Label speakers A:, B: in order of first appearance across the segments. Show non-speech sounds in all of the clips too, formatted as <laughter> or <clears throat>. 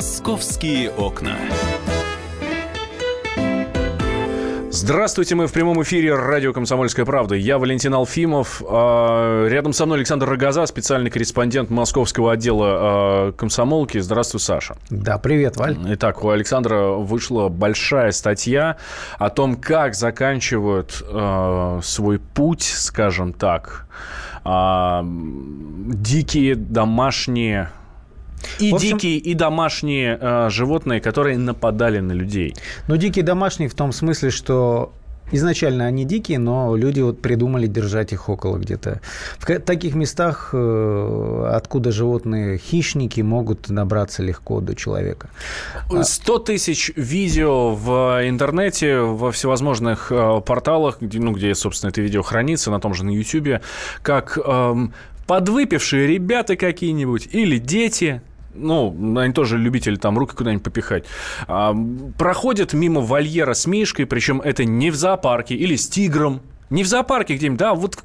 A: Московские окна.
B: Здравствуйте, мы в прямом эфире радио «Комсомольская правда». Я Валентин Алфимов. А, рядом со мной Александр Рогоза, специальный корреспондент московского отдела а, комсомолки. Здравствуй, Саша.
C: Да, привет, Валь.
B: Итак, у Александра вышла большая статья о том, как заканчивают э, свой путь, скажем так, дикие домашние и общем, дикие, и домашние э, животные, которые нападали на людей.
C: Ну, дикие домашние в том смысле, что Изначально они дикие, но люди вот придумали держать их около где-то. В таких местах, э, откуда животные хищники могут добраться легко до человека.
B: 100 тысяч видео в интернете, во всевозможных э, порталах, где, ну, где, собственно, это видео хранится, на том же на YouTube, как эм, подвыпившие ребята какие-нибудь или дети ну, они тоже любители там руки куда-нибудь попихать, а, проходят мимо вольера с мишкой, причем это не в зоопарке или с тигром, не в зоопарке где-нибудь, да, вот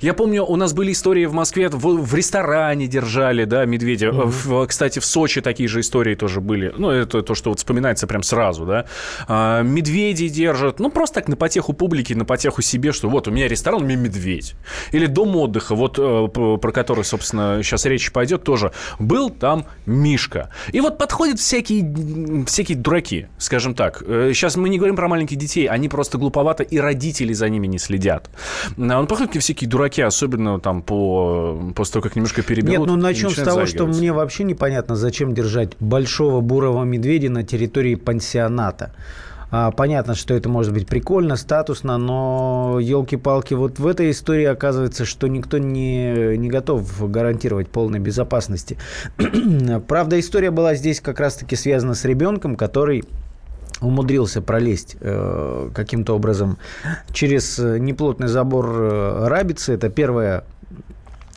B: я помню, у нас были истории в Москве, в, в ресторане держали, да, медведя. Mm-hmm. В, кстати, в Сочи такие же истории тоже были. Ну, это то, что вот вспоминается прям сразу, да. А, медведи держат, ну, просто так на потеху публики, на потеху себе, что вот у меня ресторан, у меня медведь. Или дом отдыха, вот э, про который, собственно, сейчас речь пойдет тоже. Был там Мишка. И вот подходят всякие, всякие дураки, скажем так. Сейчас э, мы не говорим про маленьких детей, они просто глуповато, и родители за ними не не следят. А он походит, всякие дураки, особенно там по, после того, как немножко переберут.
C: Нет, ну начнем с того, что мне вообще непонятно, зачем держать большого бурого медведя на территории пансионата. А, понятно, что это может быть прикольно, статусно, но елки-палки, вот в этой истории оказывается, что никто не, не готов гарантировать полной безопасности. <clears throat> Правда, история была здесь как раз-таки связана с ребенком, который умудрился пролезть э, каким-то образом через э, неплотный забор э, рабицы. Это первая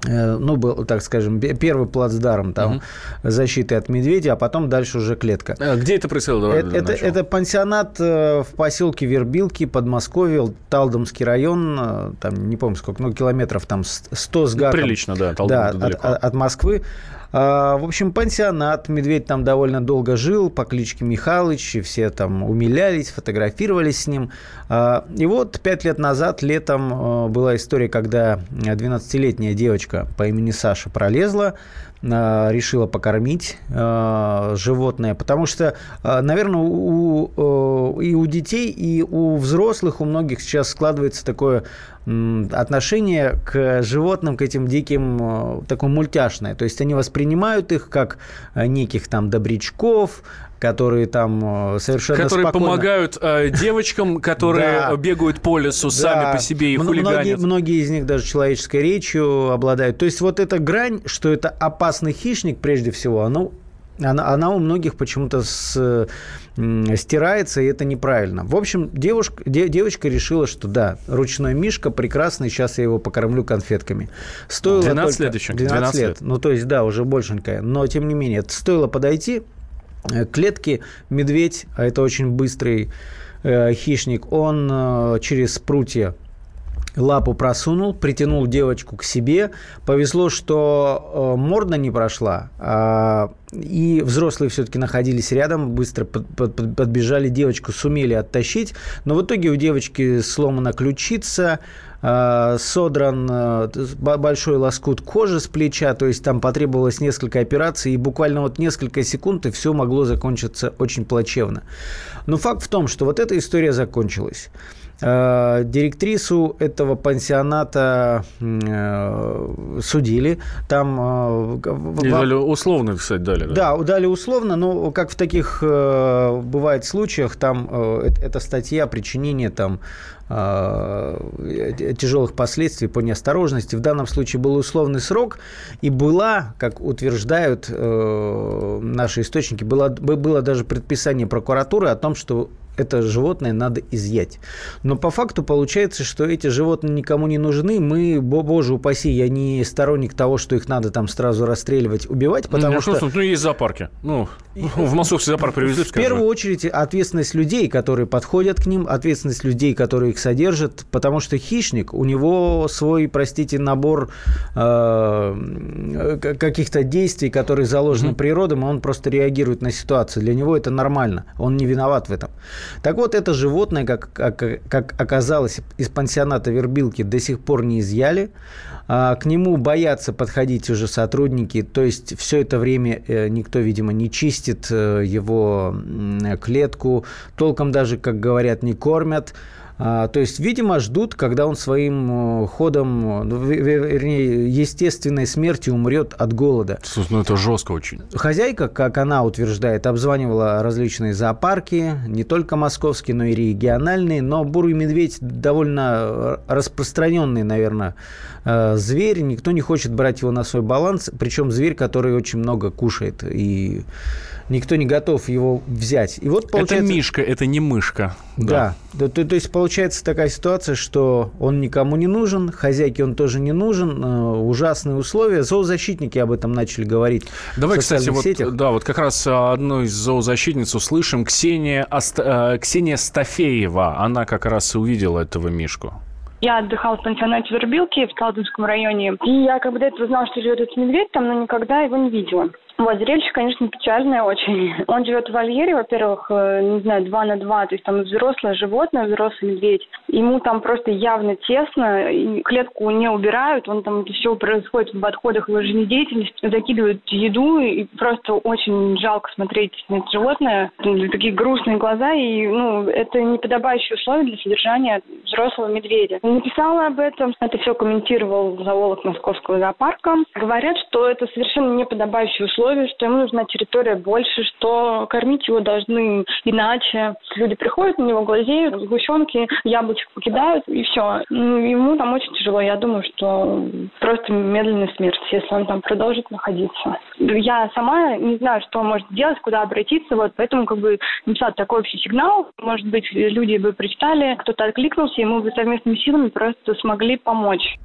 C: э, ну, был, так скажем, первый плацдарм там угу. защиты от медведя, а потом дальше уже клетка.
B: А где это происходило? Давай
C: это, это, это пансионат в поселке Вербилки, Подмосковье, Талдомский район, там, не помню сколько, ну, километров там 100 с гаком.
B: Прилично, да,
C: Талдом да, от, от Москвы. А, в общем, пансионат. Медведь там довольно долго жил по кличке Михалыч. И все там умилялись, фотографировались с ним. А, и вот пять лет назад, летом, а, была история, когда 12-летняя девочка по имени Саша пролезла решила покормить животное, потому что, наверное, у, и у детей, и у взрослых, у многих сейчас складывается такое отношение к животным, к этим диким, э, такое мультяшное. То есть они воспринимают их как э, неких там добрячков, которые там э, совершенно
B: Которые
C: спокойно...
B: помогают э, девочкам, <laughs> которые да. бегают по лесу сами по себе и хулиганят.
C: Многие, многие из них даже человеческой речью обладают. То есть вот эта грань, что это опасный хищник прежде всего, оно она, она у многих почему-то с, стирается, и это неправильно. В общем, девушка, де, девочка решила, что да, ручной мишка прекрасный, сейчас я его покормлю конфетками.
B: Стоило 12 лет еще?
C: 12, 12 лет. лет. Ну, то есть, да, уже большенькая. Но, тем не менее, стоило подойти, э, клетки, медведь, а это очень быстрый э, хищник, он э, через прутья лапу просунул, притянул девочку к себе. Повезло, что э, морда не прошла, а, и взрослые все-таки находились рядом, быстро под, под, подбежали, девочку сумели оттащить. Но в итоге у девочки сломана ключица, содран э, большой лоскут кожи с плеча, то есть там потребовалось несколько операций, и буквально вот несколько секунд, и все могло закончиться очень плачевно. Но факт в том, что вот эта история закончилась. Э, директрису этого пансионата э, судили. Там...
B: Э, И дали условно, кстати, дали.
C: Да? да, дали условно, но как в таких бывает случаях, там эта статья причинения там тяжелых последствий по неосторожности. В данном случае был условный срок, и была, как утверждают наши источники, было, было даже предписание прокуратуры о том, что это животное надо изъять. Но по факту получается, что эти животные никому не нужны. Мы, боже упаси, я не сторонник того, что их надо там сразу расстреливать, убивать, ну, потому ну, что...
B: Ну, есть зоопарки. Ну, <laughs> в московский зоопарк привезли,
C: В первую очередь ответственность людей, которые подходят к ним, ответственность людей, которые их содержат, потому что хищник, у него свой, простите, набор э, каких-то действий, которые заложены mm-hmm. природой, он просто реагирует на ситуацию. Для него это нормально, он не виноват в этом. Так вот, это животное, как, как, оказалось, из пансионата Вербилки до сих пор не изъяли. А, к нему боятся подходить уже сотрудники, то есть все это время э, никто, видимо, не чистит э, его клетку, толком даже, как говорят, не кормят. А, то есть, видимо, ждут, когда он своим э, ходом, ну, вернее, естественной смертью умрет от голода.
B: Слушай, ну это жестко очень.
C: Хозяйка, как она утверждает, обзванивала различные зоопарки, не только московские, но и региональные. Но бурый медведь довольно распространенный, наверное, э, зверь. Никто не хочет брать его на свой баланс. Причем зверь, который очень много кушает. И никто не готов его взять. И
B: вот получается... Это мишка, это не мышка.
C: Да. да. То, то есть получается такая ситуация, что он никому не нужен, хозяйке он тоже не нужен, э, ужасные условия. Зоозащитники об этом начали говорить.
B: Давай, в кстати, вот, сетях. да, вот как раз одну из зоозащитниц услышим. Ксения, Аст... Э, Ксения Стафеева, она как раз увидела этого мишку.
A: Я отдыхала в пансионате Вербилки в Талдынском районе. И я как бы до этого знала, что живет этот медведь там, но никогда его не видела. Вот, зрелище, конечно, печальное очень. <laughs> Он живет в вольере, во-первых, э, не знаю, два на два, то есть там взрослое животное, взрослый медведь. Ему там просто явно тесно, и клетку не убирают, он там это все происходит в отходах его жизнедеятельности, закидывают еду, и просто очень жалко смотреть на это животное. Такие грустные глаза, и, ну, это неподобающие условия для содержания взрослого медведя. Написала об этом, это все комментировал зоолог Московского зоопарка. Говорят, что это совершенно неподобающие условия условий, что ему нужна территория больше, что кормить его должны иначе. Люди приходят на него, глазеют, сгущенки, яблочек покидают, и все. Ну, ему там очень тяжело. Я думаю, что просто медленная смерть, если он там продолжит находиться. Я сама не знаю, что может делать, куда обратиться, вот поэтому как бы написала такой общий сигнал. Может быть, люди бы прочитали, кто-то откликнулся, и мы бы совместными силами просто смогли помочь.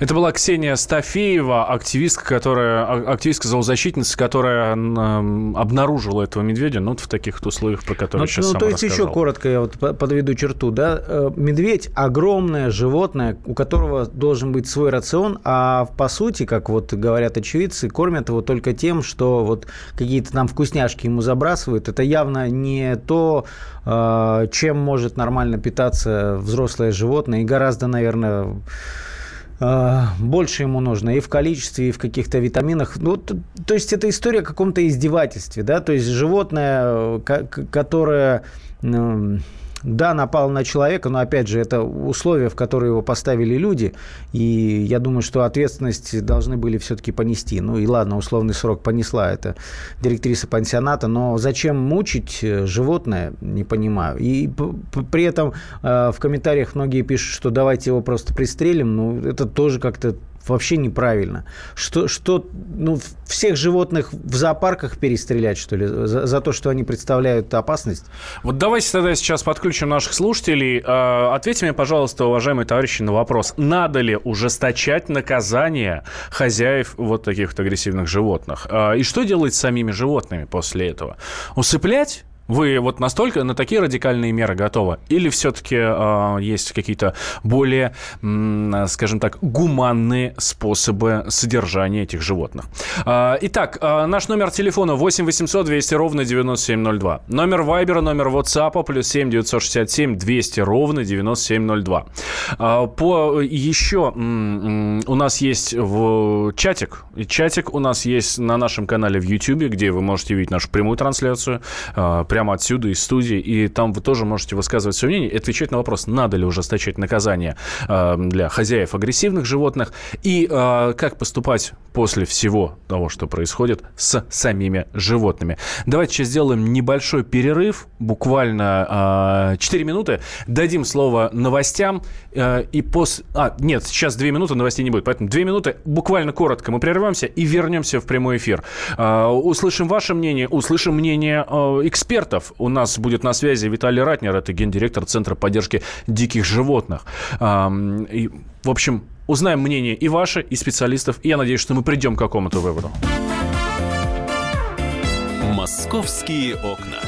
B: Это была Ксения Стафеева, активистка, которая, а, активистка зоозащитница, которая обнаружила этого медведя, ну, вот в таких условиях, про которые ну, сейчас ну, сам
C: то есть
B: рассказал.
C: еще коротко я вот подведу черту, да, э, медведь огромное животное, у которого должен быть свой рацион, а по сути, как вот говорят очевидцы, кормят его только тем, что вот какие-то там вкусняшки ему забрасывают. Это явно не то, э, чем может нормально питаться взрослое животное, и гораздо, наверное, больше ему нужно и в количестве, и в каких-то витаминах. Ну, то, то есть это история о каком-то издевательстве, да, то есть животное, которое ну, да, напал на человека, но опять же, это условия, в которые его поставили люди, и я думаю, что ответственность должны были все-таки понести. Ну и ладно, условный срок понесла эта директриса пансионата, но зачем мучить э, животное, не понимаю. И при этом э, в комментариях многие пишут, что давайте его просто пристрелим, ну это тоже как-то вообще неправильно. Что, что ну, всех животных в зоопарках перестрелять, что ли, за, за то, что они представляют опасность?
B: Вот давайте тогда сейчас подключим наших слушателей. А, ответьте мне, пожалуйста, уважаемые товарищи, на вопрос. Надо ли ужесточать наказание хозяев вот таких вот агрессивных животных? А, и что делать с самими животными после этого? Усыплять? Вы вот настолько на такие радикальные меры готовы? Или все-таки э, есть какие-то более, э, скажем так, гуманные способы содержания этих животных? Э, итак, э, наш номер телефона 8 800 200 ровно 9702. Номер Вайбера, номер WhatsApp плюс 7 967 200 ровно 9702. Э, по еще э, у нас есть в чатик. Чатик у нас есть на нашем канале в YouTube, где вы можете видеть нашу прямую трансляцию. Э, прямо отсюда, из студии, и там вы тоже можете высказывать свое мнение и отвечать на вопрос, надо ли ужесточать наказание э, для хозяев агрессивных животных, и э, как поступать после всего того, что происходит с самими животными. Давайте сейчас сделаем небольшой перерыв, буквально э, 4 минуты, дадим слово новостям, э, и после... А, нет, сейчас 2 минуты, новостей не будет, поэтому 2 минуты, буквально коротко мы прервемся и вернемся в прямой эфир. Э, услышим ваше мнение, услышим мнение э, экспертов, экспертов. У нас будет на связи Виталий Ратнер, это гендиректор Центра поддержки диких животных. И, в общем, узнаем мнение и ваше, и специалистов, и я надеюсь, что мы придем к какому-то выводу.
D: «Московские окна».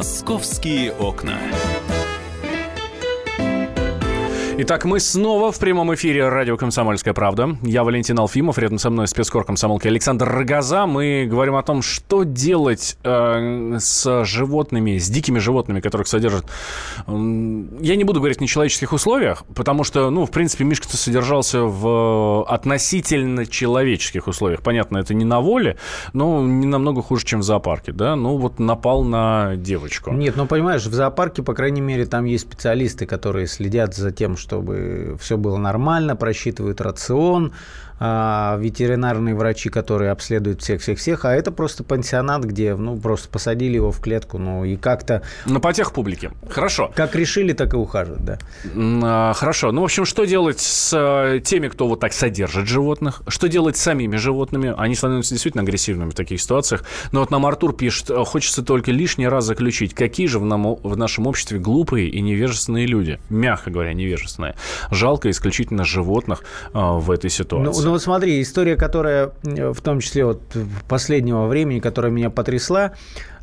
D: «Московские окна».
B: Итак, мы снова в прямом эфире радио «Комсомольская правда». Я Валентин Алфимов, рядом со мной спецкор комсомолки Александр Рогоза. Мы говорим о том, что делать э, с животными, с дикими животными, которых содержат... Я не буду говорить в нечеловеческих условиях, потому что, ну, в принципе, Мишка-то содержался в относительно человеческих условиях. Понятно, это не на воле, но не намного хуже, чем в зоопарке, да? Ну, вот напал на девочку.
C: Нет, ну, понимаешь, в зоопарке, по крайней мере, там есть специалисты, которые следят за тем, что чтобы все было нормально, просчитывают рацион, ветеринарные врачи, которые обследуют всех-всех-всех, а это просто пансионат, где, ну, просто посадили его в клетку, ну, и как-то...
B: На потех публики. Хорошо.
C: Как решили, так и ухаживают, да.
B: А, хорошо. Ну, в общем, что делать с э, теми, кто вот так содержит животных? Что делать с самими животными? Они становятся действительно агрессивными в таких ситуациях. Но вот нам Артур пишет, хочется только лишний раз заключить, какие же в, нам, в нашем обществе глупые и невежественные люди. Мягко говоря, невежественные. Жалко исключительно животных а, в этой ситуации.
C: Ну, ну вот смотри, история, которая в том числе вот последнего времени, которая меня потрясла,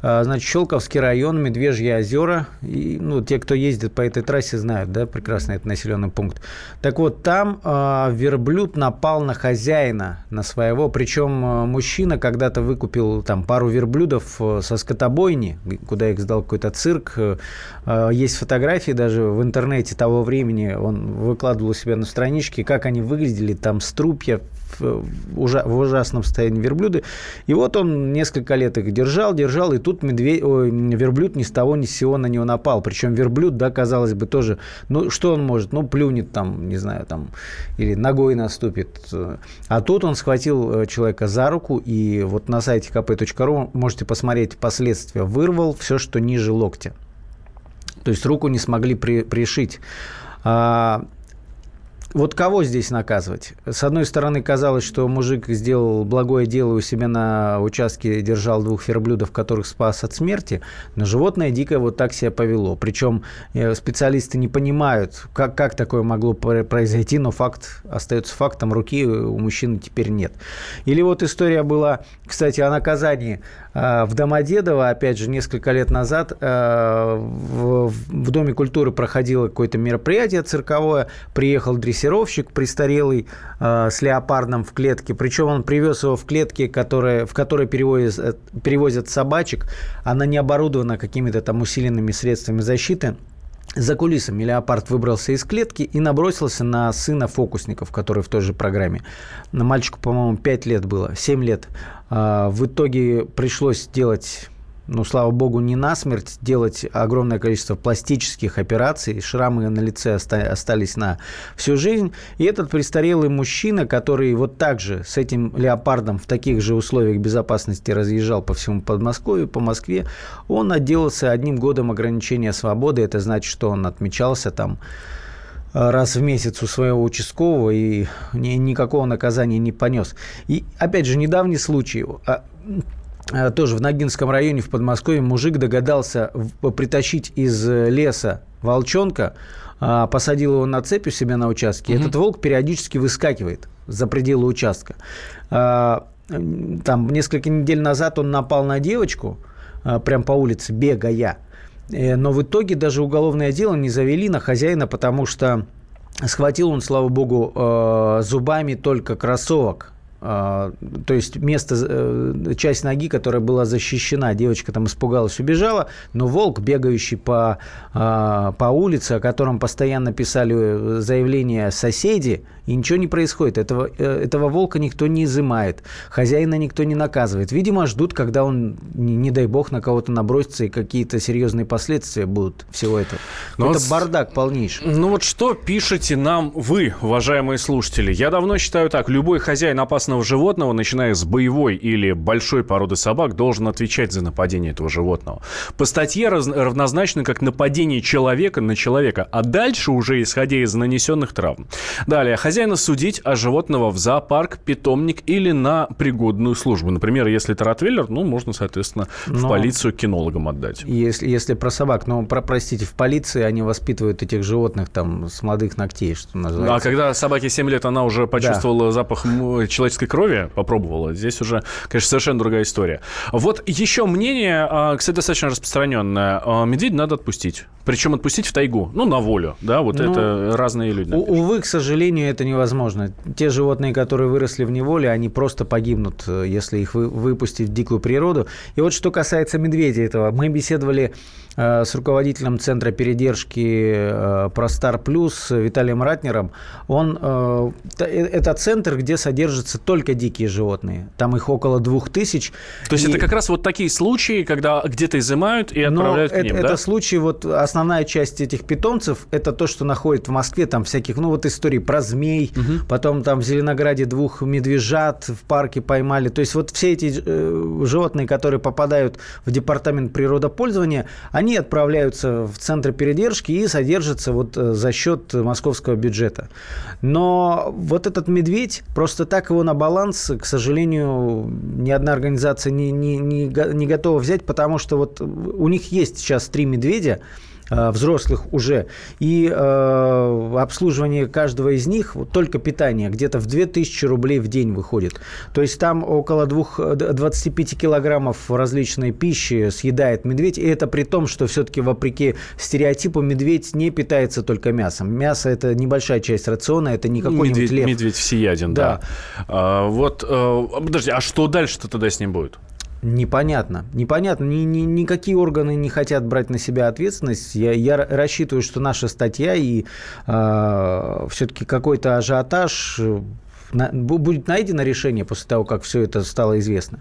C: значит, Щелковский район, Медвежьи озера. И, ну, те, кто ездит по этой трассе, знают, да, прекрасно этот населенный пункт. Так вот, там э, верблюд напал на хозяина, на своего. Причем э, мужчина когда-то выкупил там пару верблюдов э, со скотобойни, куда их сдал какой-то цирк. Э, есть фотографии даже в интернете того времени. Он выкладывал у себя на страничке, как они выглядели, там струпья, в, ужа, в ужасном состоянии верблюды. И вот он несколько лет их держал, держал, и тут медведь, ой, верблюд ни с того ни с сего на него напал. Причем верблюд, да, казалось бы, тоже, ну, что он может? Ну, плюнет там, не знаю, там, или ногой наступит. А тут он схватил э, человека за руку, и вот на сайте kp.ru можете посмотреть последствия. Вырвал все, что ниже локтя. То есть руку не смогли при, пришить. А, вот кого здесь наказывать? С одной стороны, казалось, что мужик сделал благое дело у себя на участке, держал двух верблюдов, которых спас от смерти, но животное дикое вот так себя повело. Причем э, специалисты не понимают, как, как такое могло произойти, но факт остается фактом, руки у мужчины теперь нет. Или вот история была, кстати, о наказании в Домодедово, опять же, несколько лет назад а, в, Доме культуры проходило какое-то мероприятие цирковое, приехал дрессировщик престарелый а, с леопардом в клетке, причем он привез его в клетке, которые, в которой перевозят, перевозят собачек, она не оборудована какими-то там усиленными средствами защиты, за кулисами леопард выбрался из клетки и набросился на сына фокусников, который в той же программе. Мальчику, по-моему, 5 лет было, 7 лет. А, в итоге пришлось делать ну, слава богу, не насмерть, делать огромное количество пластических операций, шрамы на лице остались на всю жизнь. И этот престарелый мужчина, который вот так же с этим леопардом в таких же условиях безопасности разъезжал по всему Подмосковью, по Москве, он отделался одним годом ограничения свободы. Это значит, что он отмечался там раз в месяц у своего участкового и ни, никакого наказания не понес. И опять же, недавний случай. А, Э, тоже в Ногинском районе в Подмосковье мужик догадался притащить из э, леса волчонка, а, посадил его на цепь у себя на участке. Угу. Этот волк периодически выскакивает за пределы участка. А, там несколько недель назад он напал на девочку, прям по улице, бегая. Э, но в итоге даже уголовное дело не завели на хозяина, потому что схватил он, слава богу, зубами только кроссовок то есть место, э, часть ноги, которая была защищена, девочка там испугалась, убежала, но волк, бегающий по, а, по улице, о котором постоянно писали заявления соседи, и ничего не происходит. Этого, э, этого волка никто не изымает, хозяина никто не наказывает. Видимо, ждут, когда он, не, дай бог, на кого-то набросится, и какие-то серьезные последствия будут всего этого. Но Это вот, бардак полнейший.
B: Ну вот что пишете нам вы, уважаемые слушатели? Я давно считаю так, любой хозяин опасного опасного животного, начиная с боевой или большой породы собак, должен отвечать за нападение этого животного. По статье раз, равнозначно как нападение человека на человека, а дальше уже исходя из нанесенных травм. Далее, хозяина судить, а животного в зоопарк, питомник или на пригодную службу. Например, если это ротвейлер, ну, можно, соответственно, в Но... полицию кинологам отдать.
C: Если, если про собак, но, про, простите, в полиции они воспитывают этих животных там с молодых ногтей, что называется.
B: А когда собаке 7 лет, она уже почувствовала да. запах человеческой человеческой крови попробовала. Здесь уже, конечно, совершенно другая история. Вот еще мнение, а, кстати, достаточно распространенное. А, Медведь надо отпустить. Причем отпустить в тайгу, ну, на волю, да, вот ну, это разные люди.
C: Напишут. Увы, к сожалению, это невозможно. Те животные, которые выросли в неволе, они просто погибнут, э, если их выпустить в дикую природу. И вот что касается медведя этого, мы беседовали Э, с руководителем Центра передержки э, Простар Плюс Виталием Ратнером. Он, э, это центр, где содержатся только дикие животные. Там их около двух тысяч.
B: То есть и... это как раз вот такие случаи, когда где-то изымают и отправляют
C: Но
B: к ним,
C: это,
B: да?
C: Это случаи, вот основная часть этих питомцев, это то, что находит в Москве, там всяких, ну вот истории про змей, угу. потом там в Зеленограде двух медвежат в парке поймали. То есть вот все эти э, животные, которые попадают в департамент природопользования, они они отправляются в центры передержки и содержатся вот э, за счет московского бюджета. Но вот этот медведь, просто так его на баланс, к сожалению, ни одна организация не, не, не, не готова взять, потому что вот у них есть сейчас три медведя, взрослых уже. И э, обслуживание каждого из них, вот только питание, где-то в 2000 рублей в день выходит. То есть там около 2, 25 килограммов различной пищи съедает медведь. И это при том, что все-таки вопреки стереотипу медведь не питается только мясом. Мясо – это небольшая часть рациона, это не какой-нибудь
B: медведь,
C: лев.
B: Медведь всеяден, да. да. А, вот, а, подожди, а что дальше-то тогда с ним будет?
C: Непонятно. Непонятно. Ни, ни, никакие органы не хотят брать на себя ответственность. Я, я рассчитываю, что наша статья и э, все-таки какой-то ажиотаж на, будет найдено решение после того, как все это стало известно.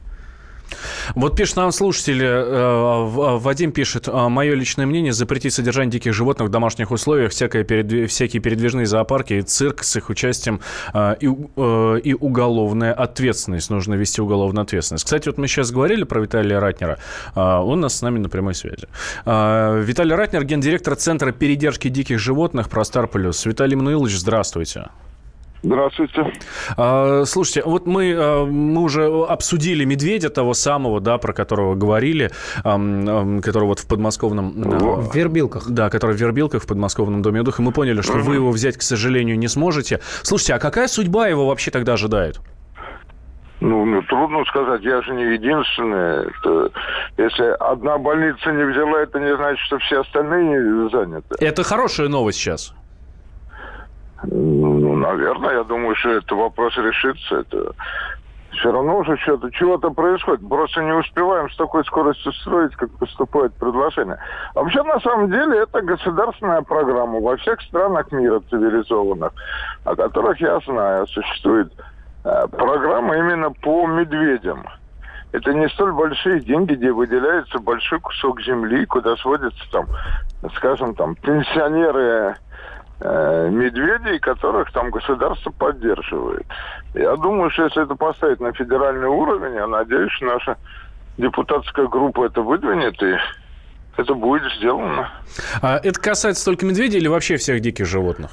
B: Вот пишет нам слушатель, э, Вадим пишет, «А, мое личное мнение, запретить содержание диких животных в домашних условиях, всякое передв... всякие передвижные зоопарки цирк с их участием э, и, э, и уголовная ответственность. Нужно вести уголовную ответственность. Кстати, вот мы сейчас говорили про Виталия Ратнера. Он у нас с нами на прямой связи. Виталий Ратнер, гендиректор Центра передержки диких животных Простар Плюс. Виталий Мануилович, здравствуйте.
E: Здравствуйте.
B: А, слушайте, вот мы, а, мы уже обсудили медведя того самого, да, про которого говорили, который вот в подмосковном...
C: В Вербилках.
B: Да, который в Вербилках, в подмосковном доме отдыха. Мы поняли, что вы его взять, к сожалению, не сможете. Слушайте, а какая судьба его вообще тогда ожидает?
E: Ну, ну, трудно сказать, я же не единственный. Это, если одна больница не взяла, это не значит, что все остальные заняты.
B: Это хорошая новость сейчас.
E: Ну, наверное, я думаю, что этот вопрос решится. Это все равно уже что-то, чего-то происходит. Просто не успеваем с такой скоростью строить, как поступает предложение. Вообще, на самом деле, это государственная программа во всех странах мира цивилизованных, о которых я знаю. Существует э, программа именно по медведям. Это не столь большие деньги, где выделяется большой кусок земли, куда сводятся там, скажем, там, пенсионеры медведей, которых там государство поддерживает. Я думаю, что если это поставить на федеральный уровень, я надеюсь, что наша депутатская группа это выдвинет, и это будет сделано.
B: А это касается только медведей или вообще всех диких животных?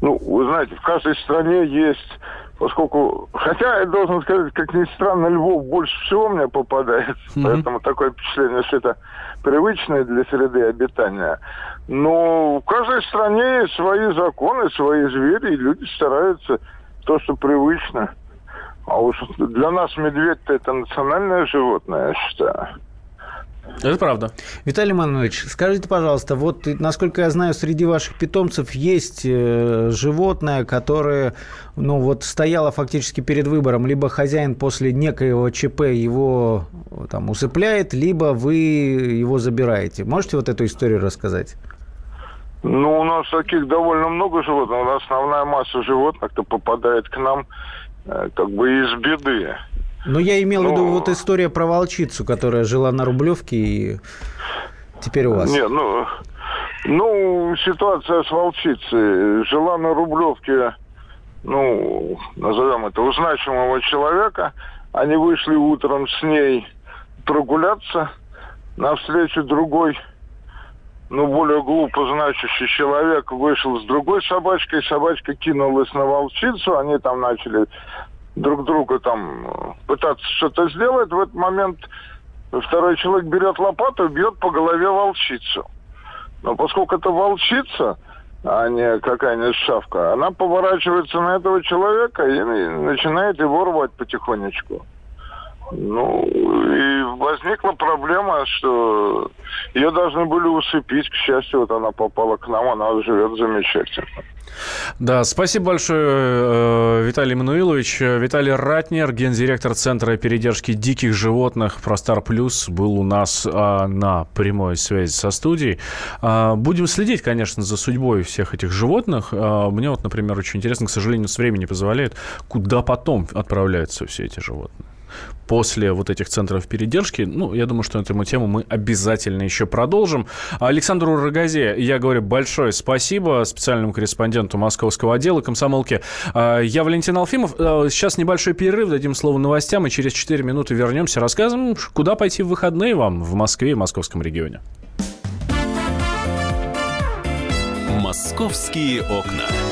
E: Ну, вы знаете, в каждой стране есть поскольку, хотя я должен сказать, как ни странно, львов больше всего мне попадает, mm-hmm. поэтому такое впечатление, что это привычное для среды обитания. Но в каждой стране есть свои законы, свои звери, и люди стараются то, что привычно. А уж для нас медведь-то это национальное животное, я считаю.
B: Это правда.
C: Виталий Маnuевич, скажите, пожалуйста, вот насколько я знаю, среди ваших питомцев есть э, животное, которое, ну вот, стояло фактически перед выбором, либо хозяин после некоего ЧП его там усыпляет, либо вы его забираете. Можете вот эту историю рассказать?
E: Ну, у нас таких довольно много животных. Основная масса животных-то попадает к нам э, как бы из беды.
C: Но я имел ну, в виду ну, вот история про волчицу, которая жила на Рублевке и теперь у вас.
E: Нет, ну, ну, ситуация с волчицей. Жила на Рублевке, ну, назовем это, у значимого человека. Они вышли утром с ней прогуляться. Навстречу другой, ну, более глупо значащий человек вышел с другой собачкой. Собачка кинулась на волчицу. Они там начали друг друга там э, пытаться что-то сделать, в этот момент второй человек берет лопату и бьет по голове волчицу. Но поскольку это волчица, а не какая-нибудь шавка, она поворачивается на этого человека и начинает его рвать потихонечку. Ну, и возникла проблема, что ее должны были усыпить. К счастью, вот она попала к нам, она живет замечательно.
B: Да, спасибо большое, э, Виталий Мануилович. Виталий Ратнер, гендиректор Центра передержки диких животных Простар Плюс, был у нас а, на прямой связи со студией. А, будем следить, конечно, за судьбой всех этих животных. А, мне вот, например, очень интересно, к сожалению, с времени позволяет, куда потом отправляются все эти животные после вот этих центров передержки. Ну, я думаю, что эту тему мы обязательно еще продолжим. Александру Рогазе я говорю большое спасибо, специальному корреспонденту московского отдела комсомолки. А, я Валентин Алфимов. А, сейчас небольшой перерыв, дадим слово новостям, и через 4 минуты вернемся, расскажем, куда пойти в выходные вам в Москве и московском регионе.
D: «Московские окна».